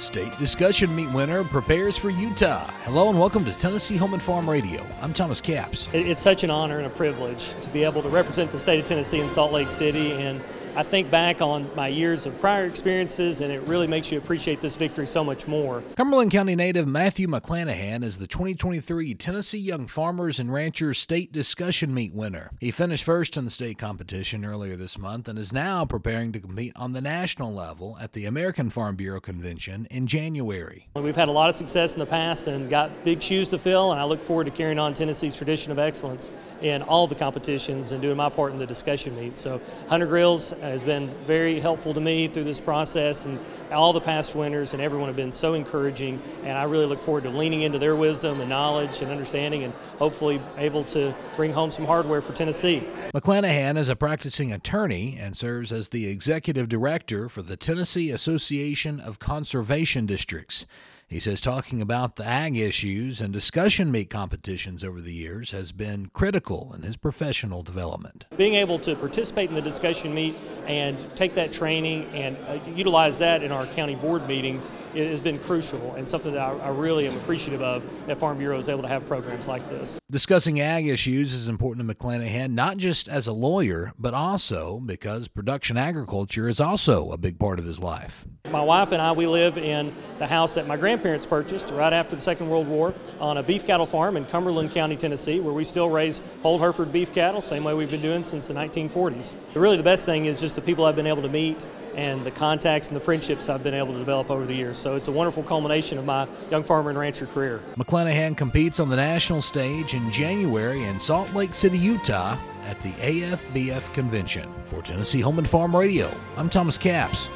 State discussion meet winner prepares for Utah. Hello and welcome to Tennessee Home and Farm Radio. I'm Thomas Capps. It's such an honor and a privilege to be able to represent the state of Tennessee in Salt Lake City and I think back on my years of prior experiences, and it really makes you appreciate this victory so much more. Cumberland County native Matthew McClanahan is the 2023 Tennessee Young Farmers and Ranchers State Discussion Meet winner. He finished first in the state competition earlier this month and is now preparing to compete on the national level at the American Farm Bureau Convention in January. We've had a lot of success in the past and got big shoes to fill, and I look forward to carrying on Tennessee's tradition of excellence in all the competitions and doing my part in the discussion meet. So, Hunter Grills has been very helpful to me through this process, and all the past winners and everyone have been so encouraging. And I really look forward to leaning into their wisdom and knowledge and understanding, and hopefully able to bring home some hardware for Tennessee. McClanahan is a practicing attorney and serves as the executive director for the Tennessee Association of Conservation Districts. He says talking about the ag issues and discussion meet competitions over the years has been critical in his professional development. Being able to participate in the discussion meet and take that training and uh, utilize that in our county board meetings it has been crucial and something that I, I really am appreciative of that Farm Bureau is able to have programs like this. Discussing ag issues is important to McClanahan, not just as a lawyer, but also because production agriculture is also a big part of his life. My wife and I, we live in the house that my grandparents purchased right after the Second World War on a beef cattle farm in Cumberland County, Tennessee, where we still raise Polled Hereford beef cattle, same way we've been doing since the 1940s. But really, the best thing is just the people I've been able to meet and the contacts and the friendships I've been able to develop over the years. So it's a wonderful culmination of my young farmer and rancher career. McClanahan competes on the national stage in January in Salt Lake City, Utah at the AFBF convention. For Tennessee Home and Farm Radio, I'm Thomas Capps.